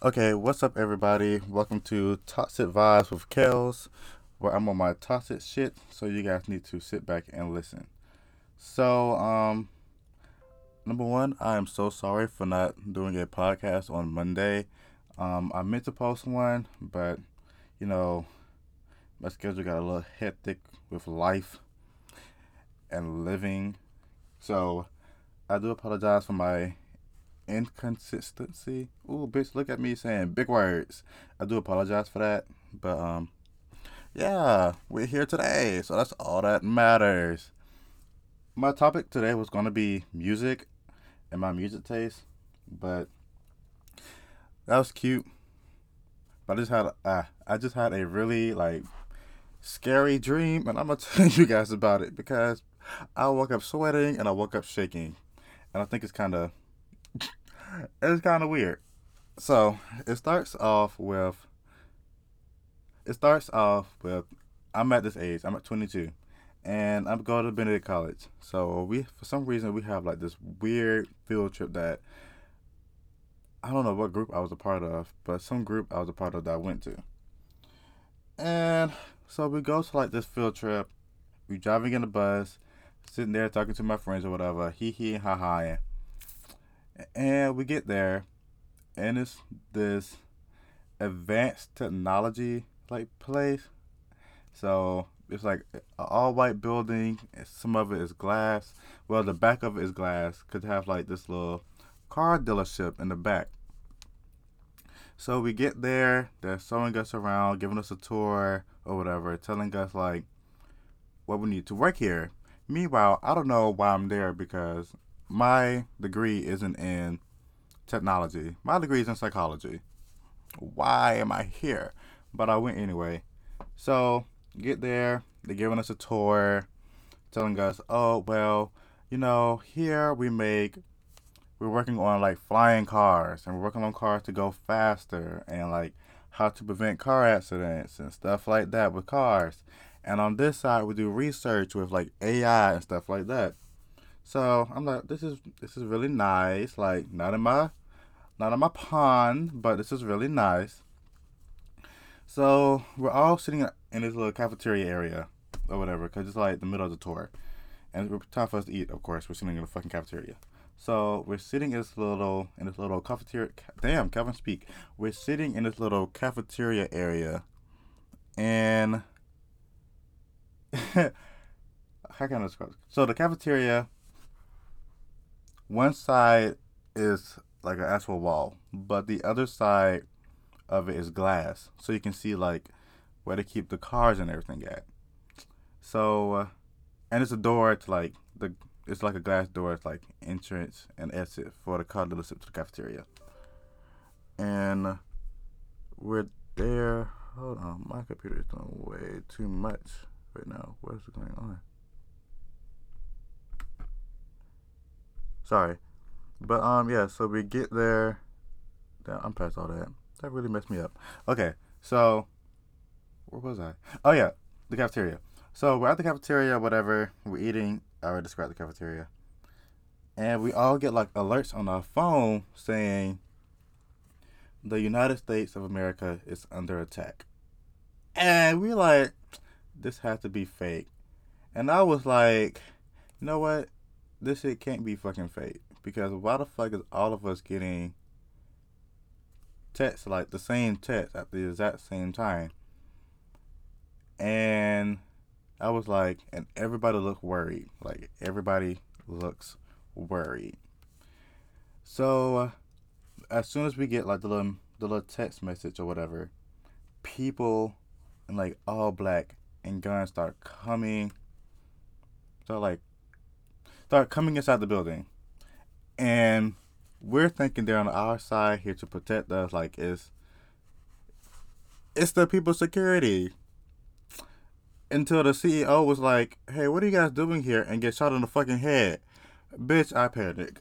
Okay, what's up, everybody? Welcome to Toxic Vibes with Kels, where I'm on my toxic shit, so you guys need to sit back and listen. So, um, number one, I am so sorry for not doing a podcast on Monday. Um, I meant to post one, but you know, my schedule got a little hectic with life and living. So, I do apologize for my inconsistency. Ooh, bitch, look at me saying big words. I do apologize for that, but um, yeah, we're here today, so that's all that matters. My topic today was gonna be music and my music taste, but that was cute. But I just had uh, I just had a really like scary dream, and I'm gonna tell you guys about it because I woke up sweating and I woke up shaking, and I think it's kind of it's kind of weird. So it starts off with. It starts off with, I'm at this age. I'm at 22, and I'm going to Benedict College. So we, for some reason, we have like this weird field trip that. I don't know what group I was a part of, but some group I was a part of that I went to. And so we go to like this field trip. We driving in the bus, sitting there talking to my friends or whatever, hee hee ha ha. And we get there, and it's this advanced technology like place. So it's like an all white building. Some of it is glass. Well, the back of it is glass. Could have like this little car dealership in the back. So we get there. They're showing us around, giving us a tour or whatever, telling us like what we need to work here. Meanwhile, I don't know why I'm there because my degree isn't in technology. My degree is in psychology. Why am I here? But I went anyway. So get there, they're giving us a tour, telling us, oh well, you know, here we make we're working on like flying cars and we're working on cars to go faster and like how to prevent car accidents and stuff like that with cars. And on this side we do research with like AI and stuff like that. So I'm like, this is this is really nice. Like not in my not in my pond, but this is really nice. So we're all sitting in this little cafeteria area or whatever, cause it's like the middle of the tour, and it's time for us to eat. Of course, we're sitting in the fucking cafeteria. So we're sitting in this little in this little cafeteria. Damn, Kelvin, speak. We're sitting in this little cafeteria area, and how can I describe? So the cafeteria one side is like an actual wall, but the other side of it is glass, so you can see like where to keep the cars and everything at. So, uh, and it's a door to like the it's like a glass door. It's like entrance and exit for the car dealership to the cafeteria. And we're there. Hold on, my computer is doing way too much right now. What's going on? Sorry. But um yeah, so we get there. Damn, I'm past all that. That really messed me up. Okay, so where was I? Oh yeah, the cafeteria. So we're at the cafeteria, whatever. We're eating. I already described the cafeteria. And we all get like alerts on our phone saying the United States of America is under attack. And we like, this has to be fake. And I was like, you know what? This shit can't be fucking fake because why the fuck is all of us getting text like the same text at the exact same time? And I was like, and everybody looked worried. Like everybody looks worried. So uh, as soon as we get like the little the little text message or whatever, people in like all black and guns start coming. Start like start coming inside the building, and we're thinking they're on our side here to protect us. Like it's it's the people's security. Until the CEO was like, "Hey, what are you guys doing here?" and get shot in the fucking head. Bitch, I panic.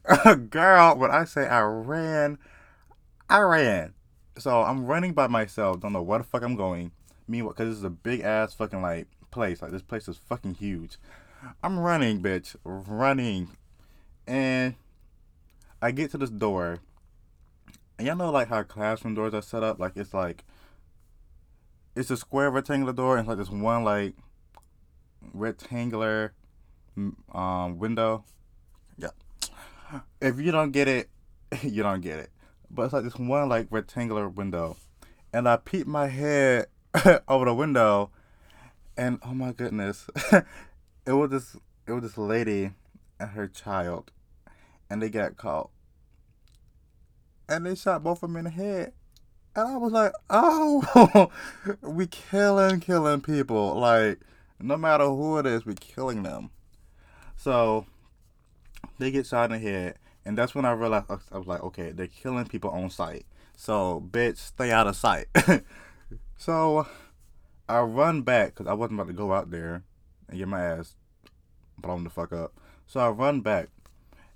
Girl, when I say I ran, I ran. So I'm running by myself. Don't know where the fuck I'm going. Meanwhile, because this is a big ass fucking like place. Like this place is fucking huge. I'm running, bitch, running, and I get to this door, And y'all know like how classroom doors are set up? Like it's like it's a square rectangular door and like this one like rectangular um window. Yeah. If you don't get it, you don't get it. But it's like this one like rectangular window. And I peeped my head over the window and oh my goodness. it was this it was this lady and her child and they got caught. And they shot both of them in the head. And I was like, oh, we killing, killing people. Like, no matter who it is, we killing them. So, they get shot in the head. And that's when I realized, I was like, okay, they're killing people on sight. So, bitch, stay out of sight. so, I run back because I wasn't about to go out there and get my ass blown the fuck up. So I run back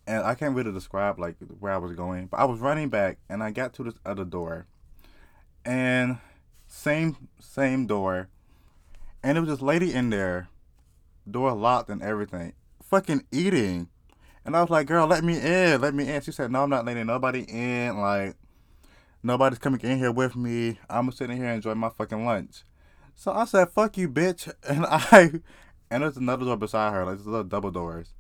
and I can't really describe like where I was going, but I was running back and I got to this other door, and same same door, and it was this lady in there, door locked and everything, fucking eating, and I was like, "Girl, let me in, let me in." She said, "No, I'm not letting nobody in. Like, nobody's coming in here with me. I'm sitting here enjoying my fucking lunch." So I said, "Fuck you, bitch," and I, and there's another door beside her, like there's little double doors.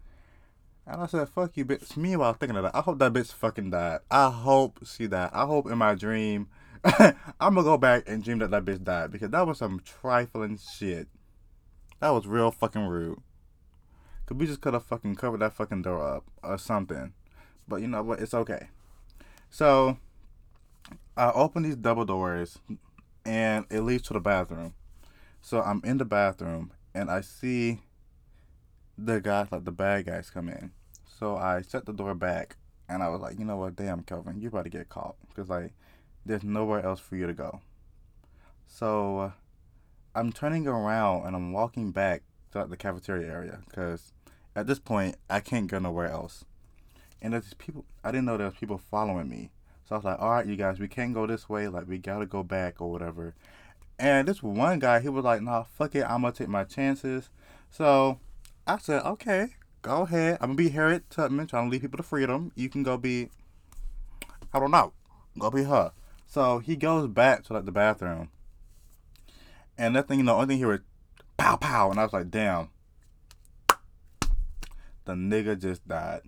And I said, fuck you, bitch. Meanwhile, thinking of that, I hope that bitch fucking died. I hope she died. I hope in my dream, I'm gonna go back and dream that that bitch died because that was some trifling shit. That was real fucking rude. Cause we just could have fucking covered that fucking door up or something. But you know what? It's okay. So, I open these double doors and it leads to the bathroom. So I'm in the bathroom and I see the guys, like the bad guys, come in. So I shut the door back, and I was like, you know what, damn, Kelvin, you about to get caught because like there's nowhere else for you to go. So uh, I'm turning around and I'm walking back to the cafeteria area because at this point I can't go nowhere else. And there's people I didn't know there was people following me. So I was like, all right, you guys, we can't go this way. Like we gotta go back or whatever. And this one guy, he was like, nah, fuck it, I'm gonna take my chances. So I said, okay, go ahead. I'm gonna be Harriet Tubman trying to lead people to freedom. You can go be, I don't know, go be her. So he goes back to like the bathroom, and that thing, you know, only thing he heard, pow pow, and I was like, damn, the nigga just died.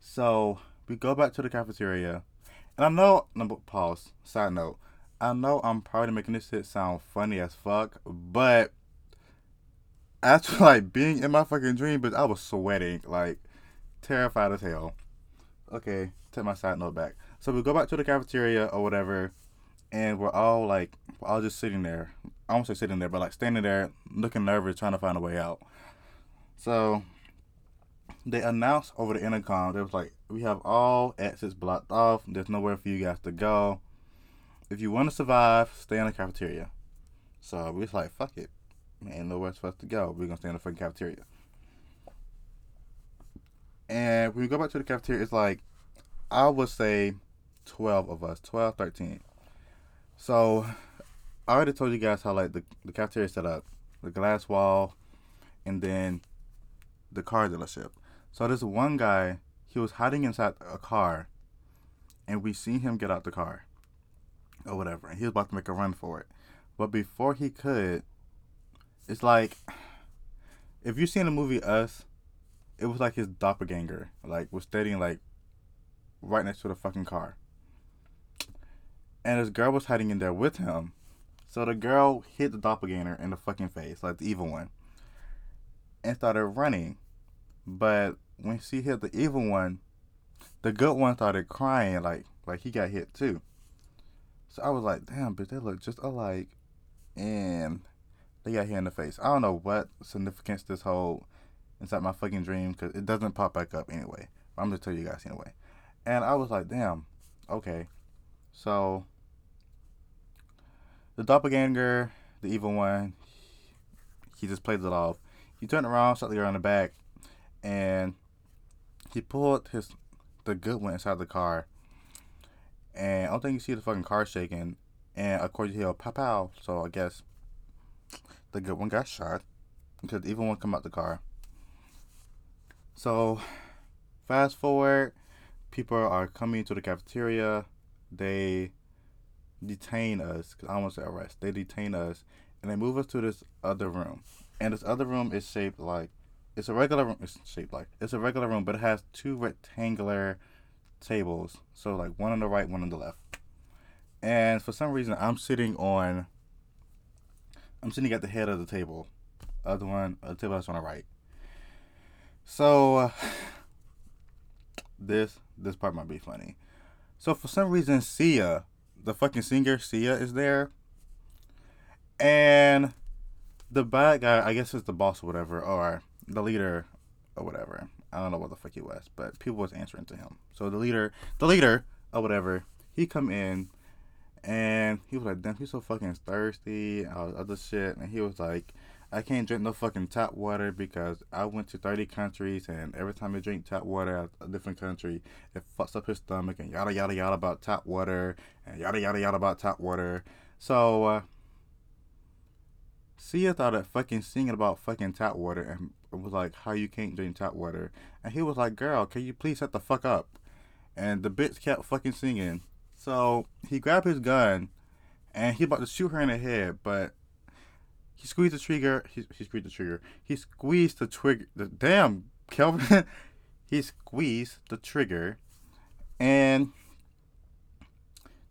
So we go back to the cafeteria, and I know, number pause. Side note, I know I'm probably making this shit sound funny as fuck, but after like being in my fucking dream, but I was sweating, like terrified as hell. Okay, take my side note back. So we go back to the cafeteria or whatever, and we're all like, we're all just sitting there. I won't say sitting there, but like standing there, looking nervous, trying to find a way out. So they announced over the intercom, they was like, we have all exits blocked off. There's nowhere for you guys to go. If you want to survive, stay in the cafeteria. So we was like, fuck it ain't nowhere for us to go. We're gonna stay in the fucking cafeteria. And when we go back to the cafeteria, it's like I would say 12 of us, 12, 13. So I already told you guys how like the, the cafeteria set up. The glass wall and then the car dealership. So this one guy, he was hiding inside a car and we seen him get out the car or whatever. And he was about to make a run for it. But before he could, it's like if you've seen the movie Us, it was like his doppelganger, like was standing like right next to the fucking car. And this girl was hiding in there with him. So the girl hit the doppelganger in the fucking face, like the evil one, and started running. But when she hit the evil one, the good one started crying like like he got hit too. So I was like, damn, bitch, they look just alike. And they got hit in the face. I don't know what significance this whole inside my fucking dream because it doesn't pop back up anyway. I'm gonna tell you guys anyway. And I was like, damn, okay. So the doppelganger, the evil one, he just plays it off. He turned around, shot the girl in the back, and he pulled his the good one inside the car. And I don't think you see the fucking car shaking. And of according to him, pow pow. So I guess the good one got shot because even one come out the car. So, fast forward, people are coming to the cafeteria. they detain us. I want to arrest. They detain us, and they move us to this other room. And this other room is shaped like it's a regular room. It's shaped like it's a regular room, but it has two rectangular tables. So like one on the right, one on the left. And for some reason, I'm sitting on. I'm sitting at the head of the table. Other one, the table that's on the right. So uh, this this part might be funny. So for some reason, Sia, the fucking singer Sia, is there, and the bad guy, I guess, is the boss or whatever, or the leader or whatever. I don't know what the fuck he was, but people was answering to him. So the leader, the leader or whatever, he come in and he was like, damn, he's so fucking thirsty all other shit. And he was like, I can't drink no fucking tap water because I went to 30 countries and every time I drink tap water at a different country, it fucks up his stomach and yada yada yada about tap water and yada yada yada about tap water. So, uh, Sia started fucking singing about fucking tap water and was like, how you can't drink tap water. And he was like, girl, can you please shut the fuck up? And the bitch kept fucking singing. So he grabbed his gun and he about to shoot her in the head, but he squeezed the trigger. He, he squeezed the trigger. He squeezed the trigger. The damn Kelvin. he squeezed the trigger, and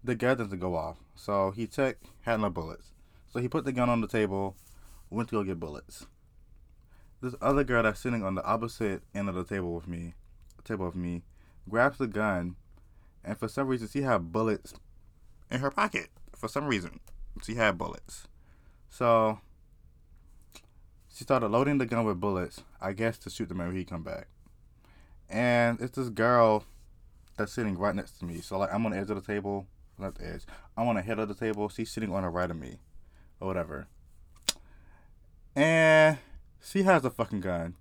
the gun doesn't go off. So he checked, had no bullets. So he put the gun on the table, went to go get bullets. This other girl that's sitting on the opposite end of the table with me, table with me, grabs the gun, and for some reason she had bullets in her pocket. For some reason, she had bullets. So she started loading the gun with bullets, I guess to shoot the man when he come back. And it's this girl that's sitting right next to me. So like I'm on the edge of the table, not the edge. I'm on the head of the table. She's sitting on the right of me, or whatever. And she has a fucking gun.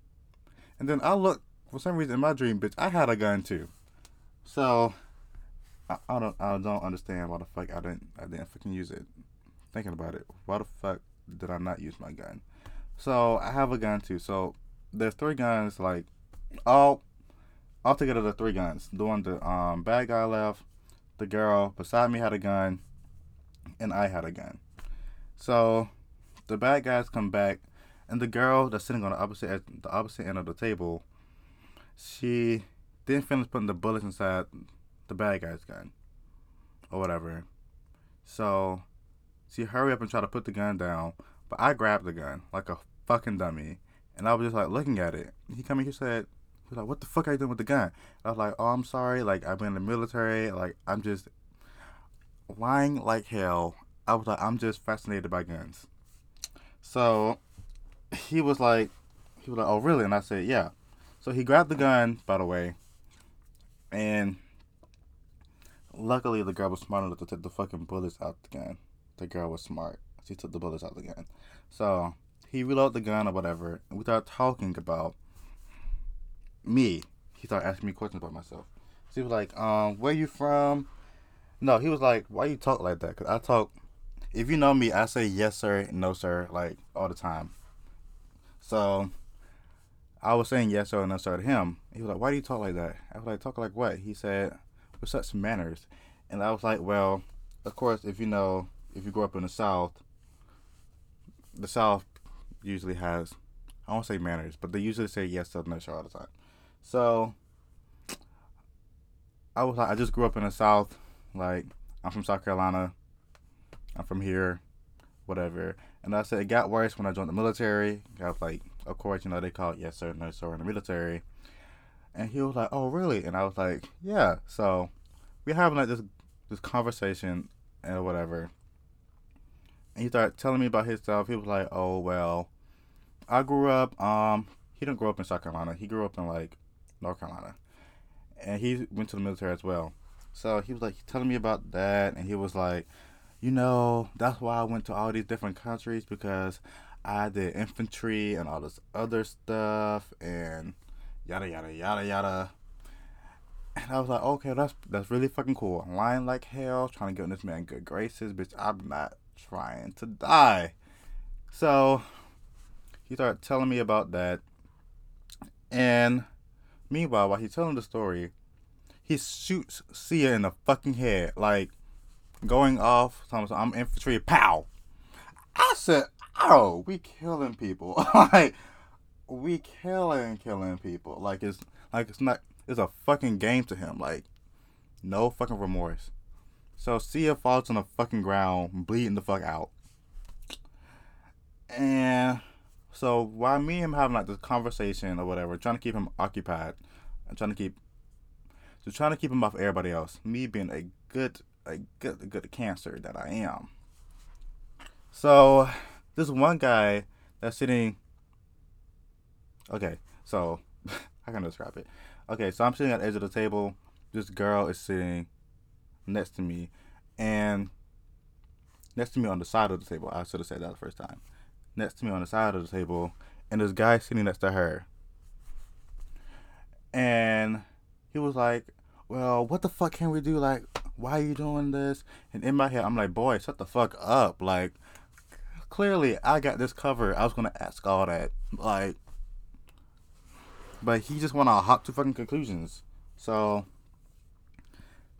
And then I look for some reason in my dream, bitch, I had a gun too. So I, I don't I don't understand why the fuck I didn't I didn't fucking use it. Thinking about it, why the fuck did I not use my gun? So I have a gun too. So there's three guns. Like all altogether, the three guns. The one the um bad guy left, the girl beside me had a gun, and I had a gun. So the bad guys come back, and the girl that's sitting on the opposite the opposite end of the table, she didn't finish putting the bullets inside the bad guy's gun, or whatever. So she hurry up and try to put the gun down, but I grabbed the gun like a fucking dummy. And I was just like looking at it. He come in, he said, he like, what the fuck are you doing with the gun? I was like, oh, I'm sorry. Like, I've been in the military. Like, I'm just lying like hell. I was like, I'm just fascinated by guns. So he was like, he was like, oh, really? And I said, yeah. So he grabbed the gun, by the way, and luckily the girl was smart enough to take the fucking bullets out the gun. The girl was smart. She took the bullets out the gun. So he reloaded the gun or whatever, and we started talking about me. He started asking me questions about myself. So he was like, um, where you from? No, he was like, why you talk like that? Cause I talk. If you know me, I say yes sir, no sir, like all the time. So I was saying yes sir, and no sir to him. He was like, why do you talk like that? I was like, talk like what? He said, with such manners. And I was like, well, of course, if you know, if you grow up in the South, the South usually has I won't say manners, but they usually say yes the show all the time. So I was like, I just grew up in the South. Like I'm from South Carolina. I'm from here, whatever. And I said it got worse when I joined the military. Got like, of course, you know they call it yes sir, no sir in the military. And he was like, "Oh, really?" And I was like, "Yeah." So we having like this this conversation and whatever and he started telling me about himself. He was like, "Oh well, I grew up. Um, he didn't grow up in South Carolina. He grew up in like North Carolina, and he went to the military as well. So he was like telling me about that, and he was like, you know, that's why I went to all these different countries because I did infantry and all this other stuff and yada yada yada yada. And I was like, okay, that's that's really fucking cool. I'm lying like hell, trying to get this man good graces, bitch. I'm not trying to die. So he started telling me about that. And meanwhile, while he's telling the story, he shoots Sia in the fucking head, like going off. I'm infantry, pow. I said, oh, we killing people, like we killing killing people, like it's like it's not it's a fucking game to him, like no fucking remorse. So Sia falls on the fucking ground, bleeding the fuck out. And so while me and him having like this conversation or whatever, trying to keep him occupied, I'm trying to keep so trying to keep him off everybody else. Me being a good a good good cancer that I am. So this one guy that's sitting Okay, so I can describe it? Okay, so I'm sitting at the edge of the table. This girl is sitting next to me, and next to me on the side of the table. I should have said that the first time. Next to me on the side of the table, and this guy sitting next to her. And he was like, Well, what the fuck can we do? Like, why are you doing this? And in my head, I'm like, Boy, shut the fuck up. Like, clearly, I got this covered. I was to ask all that. Like, but he just wanna hop to fucking conclusions. So,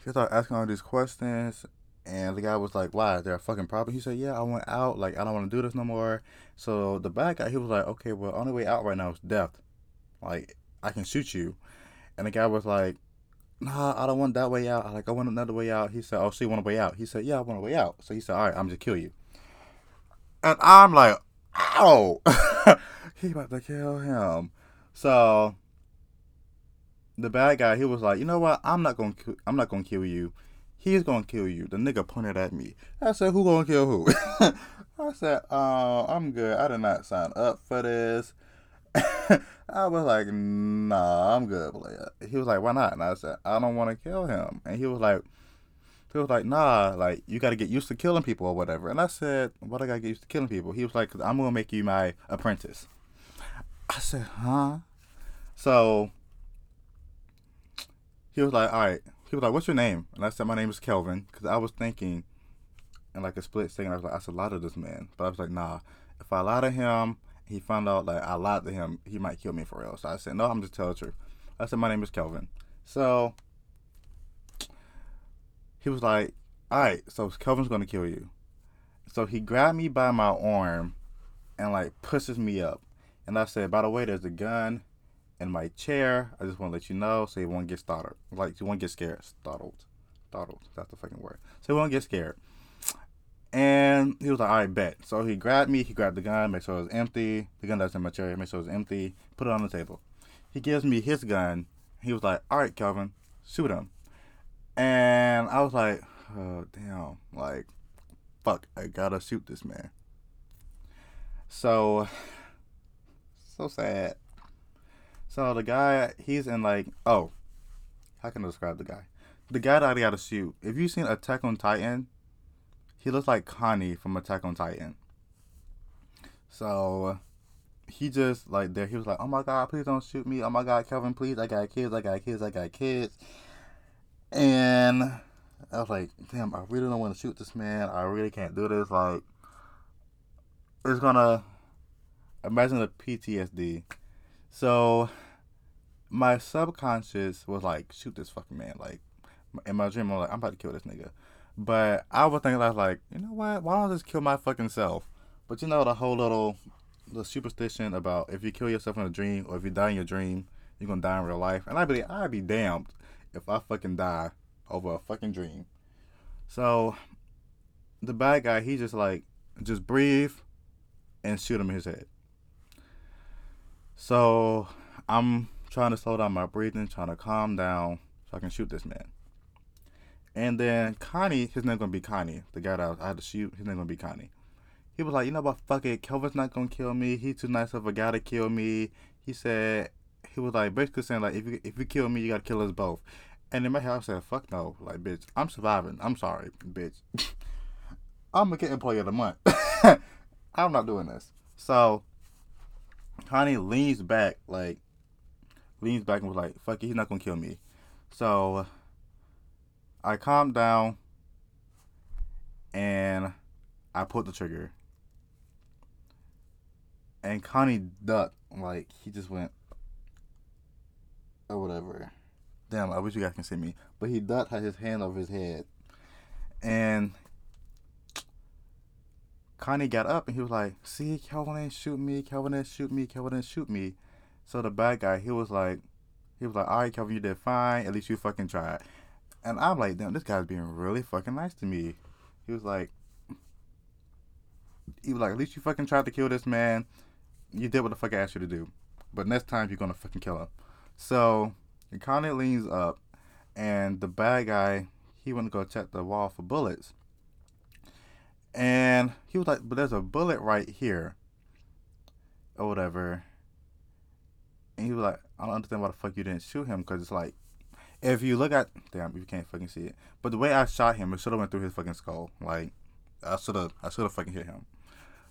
he started asking all these questions, and the guy was like, "Why? Is there a fucking problem?" He said, "Yeah, I went out. Like, I don't want to do this no more." So the bad guy, he was like, "Okay, well, only way out right now is death. Like, I can shoot you." And the guy was like, "Nah, I don't want that way out. I like, I want another way out." He said, "Oh, so you want a way out?" He said, "Yeah, I want a way out." So he said, "All right, I'm just kill you." And I'm like, "Ow!" he about to kill him. So the bad guy, he was like, you know what? I'm not gonna, I'm not gonna kill you. He's gonna kill you. The nigga pointed at me. I said, who gonna kill who? I said, uh, I'm good. I did not sign up for this. I was like, nah, I'm good, player. He was like, why not? And I said, I don't want to kill him. And he was like, he was like, nah, like you got to get used to killing people or whatever. And I said, what I got to get used to killing people? He was like, i I'm gonna make you my apprentice. I said, huh? So he was like, all right. He was like, what's your name? And I said, my name is Kelvin. Because I was thinking, in like a split second, I was like, I should lie to this man. But I was like, nah. If I lie to him, he found out like I lied to him, he might kill me for real. So I said, no, I'm just telling the truth. I said, my name is Kelvin. So he was like, all right, so Kelvin's to kill you. So he grabbed me by my arm and like pushes me up. And I said, by the way, there's a gun in my chair. I just want to let you know so you won't get startled. Like, you won't get scared. Startled. Startled. That's the fucking word. So you won't get scared. And he was like, all right, bet. So he grabbed me. He grabbed the gun, make sure it was empty. The gun that's in my chair, make sure it was empty. Put it on the table. He gives me his gun. He was like, all right, Kelvin, shoot him. And I was like, oh, damn. Like, fuck, I gotta shoot this man. So, so sad. So the guy, he's in like, oh, how can I describe the guy? The guy that I got to shoot. If you've seen Attack on Titan, he looks like Connie from Attack on Titan. So he just like there, he was like, oh my god, please don't shoot me. Oh my god, Kelvin, please, I got kids, I got kids, I got kids. And I was like, damn, I really don't want to shoot this man. I really can't do this. Like, it's gonna imagine the PTSD so my subconscious was like, shoot this fucking man. Like in my dream, I'm like, I'm about to kill this nigga. But I was thinking like, like, you know what? Why don't I just kill my fucking self? But you know the whole little the superstition about if you kill yourself in a dream or if you die in your dream, you're gonna die in real life. And I believe I'd be damned if I fucking die over a fucking dream. So the bad guy, he just like just breathe and shoot him in his head. So I'm trying to slow down my breathing, trying to calm down so I can shoot this man. And then Connie, his name gonna be Connie, the guy that I had to shoot, his name gonna be Connie. He was like, you know what, fuck it, Kelvin's not gonna kill me. He's too nice of a guy to kill me. He said, he was like basically saying like, if you if you kill me, you gotta kill us both. And in my head, I said, fuck no, like bitch, I'm surviving. I'm sorry, bitch. I'm gonna get employee of the month. I'm not doing this. So Connie leans back, like, leans back and was like, fuck it, he's not gonna kill me. So, I calmed down and I pulled the trigger. And Connie ducked, like, he just went, or whatever. damn, I wish you guys can see me. But he ducked, have his hand over his head. And Connie got up and he was like, see, Kelvin didn't shoot me, Kelvin didn't shoot me, Kelvin didn't shoot me. So the bad guy, he was like, he was like, all right, Kelvin, you did fine. At least you fucking tried. And I'm like, damn, this guy's being really fucking nice to me. He was like, he was like, at least you fucking tried to kill this man. You did what the fuck I asked you to do. But next time you're gonna fucking kill him. So Connie leans up, and the bad guy, he went to go check the wall for bullets. And he was like, but there's a bullet right here. Or whatever. And he was like, I don't understand why the fuck you didn't shoot him. Because it's like, if you look at, damn, you can't fucking see it. But the way I shot him, it should have went through his fucking skull. Like, I should have, I should have fucking hit him.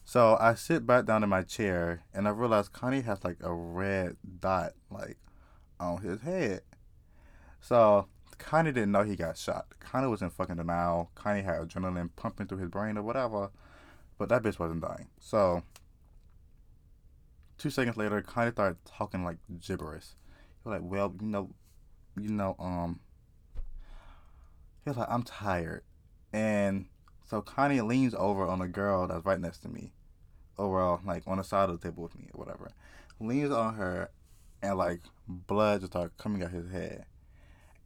So I sit back down in my chair and I realize Connie has like a red dot like on his head. So Connie didn't know he got shot. Connie was in fucking denial. Connie had adrenaline pumping through his brain or whatever. But that bitch wasn't dying. So two seconds later, Connie started talking like gibberish. He was like, Well, you know you know, um he was like, I'm tired. And so Connie leans over on a girl that's right next to me overall, like on the side of the table with me or whatever, leans on her, and like blood just started coming out his head.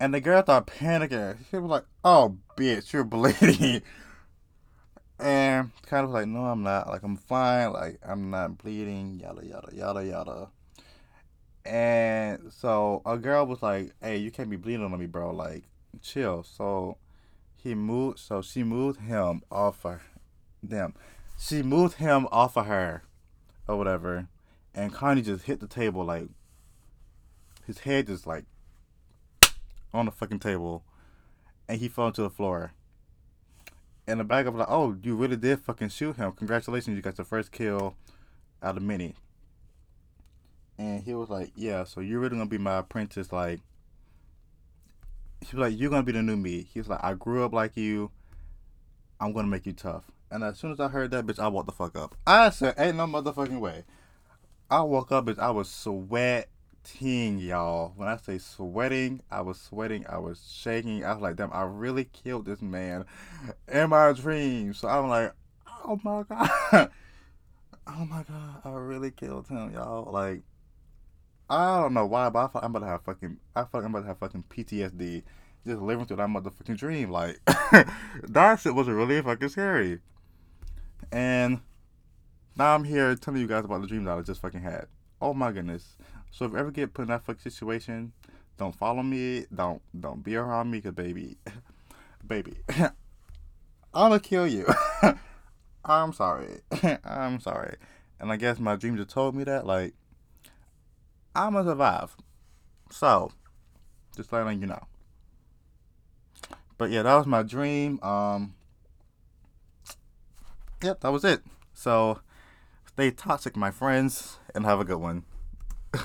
And the girl started panicking. She was like, "Oh, bitch, you're bleeding." And kind of like, "No, I'm not. Like, I'm fine. Like, I'm not bleeding." Yada yada yada yada. And so a girl was like, "Hey, you can't be bleeding on me, bro. Like, chill." So he moved. So she moved him off of them she moved him off of her or whatever, and Connie just hit the table like his head just like on the fucking table, and he fell to the floor. And the back of like, "Oh, you really did fucking shoot him! Congratulations, you got the first kill out of many." And he was like, "Yeah, so you're really gonna be my apprentice, like." He was like, "You're gonna be the new me." He was like, "I grew up like you. I'm gonna make you tough." And as soon as I heard that, bitch, I walked the fuck up. I said, ain't no motherfucking way. I woke up, bitch, I was sweating, y'all. When I say sweating, I was sweating, I was shaking. I was like, damn, I really killed this man in my dreams. So I'm like, oh my God. oh my God, I really killed him, y'all. Like, I don't know why, but I thought I'm about to have fucking, I thought I'm about to have fucking PTSD just living through that motherfucking dream. Like, that shit was really fucking scary. And now I'm here telling you guys about the dream that I just fucking had. Oh my goodness. So if you ever get put in that fucking situation, don't follow me. Don't don't be around me, cause baby, baby, I'm gonna kill you. I'm sorry. I'm sorry. And I guess my dream just told me that, like, I'm gonna survive. So, just letting you know. But yeah, that was my dream. Um, yep, that was it. So stay toxic, my friends, and have a good one.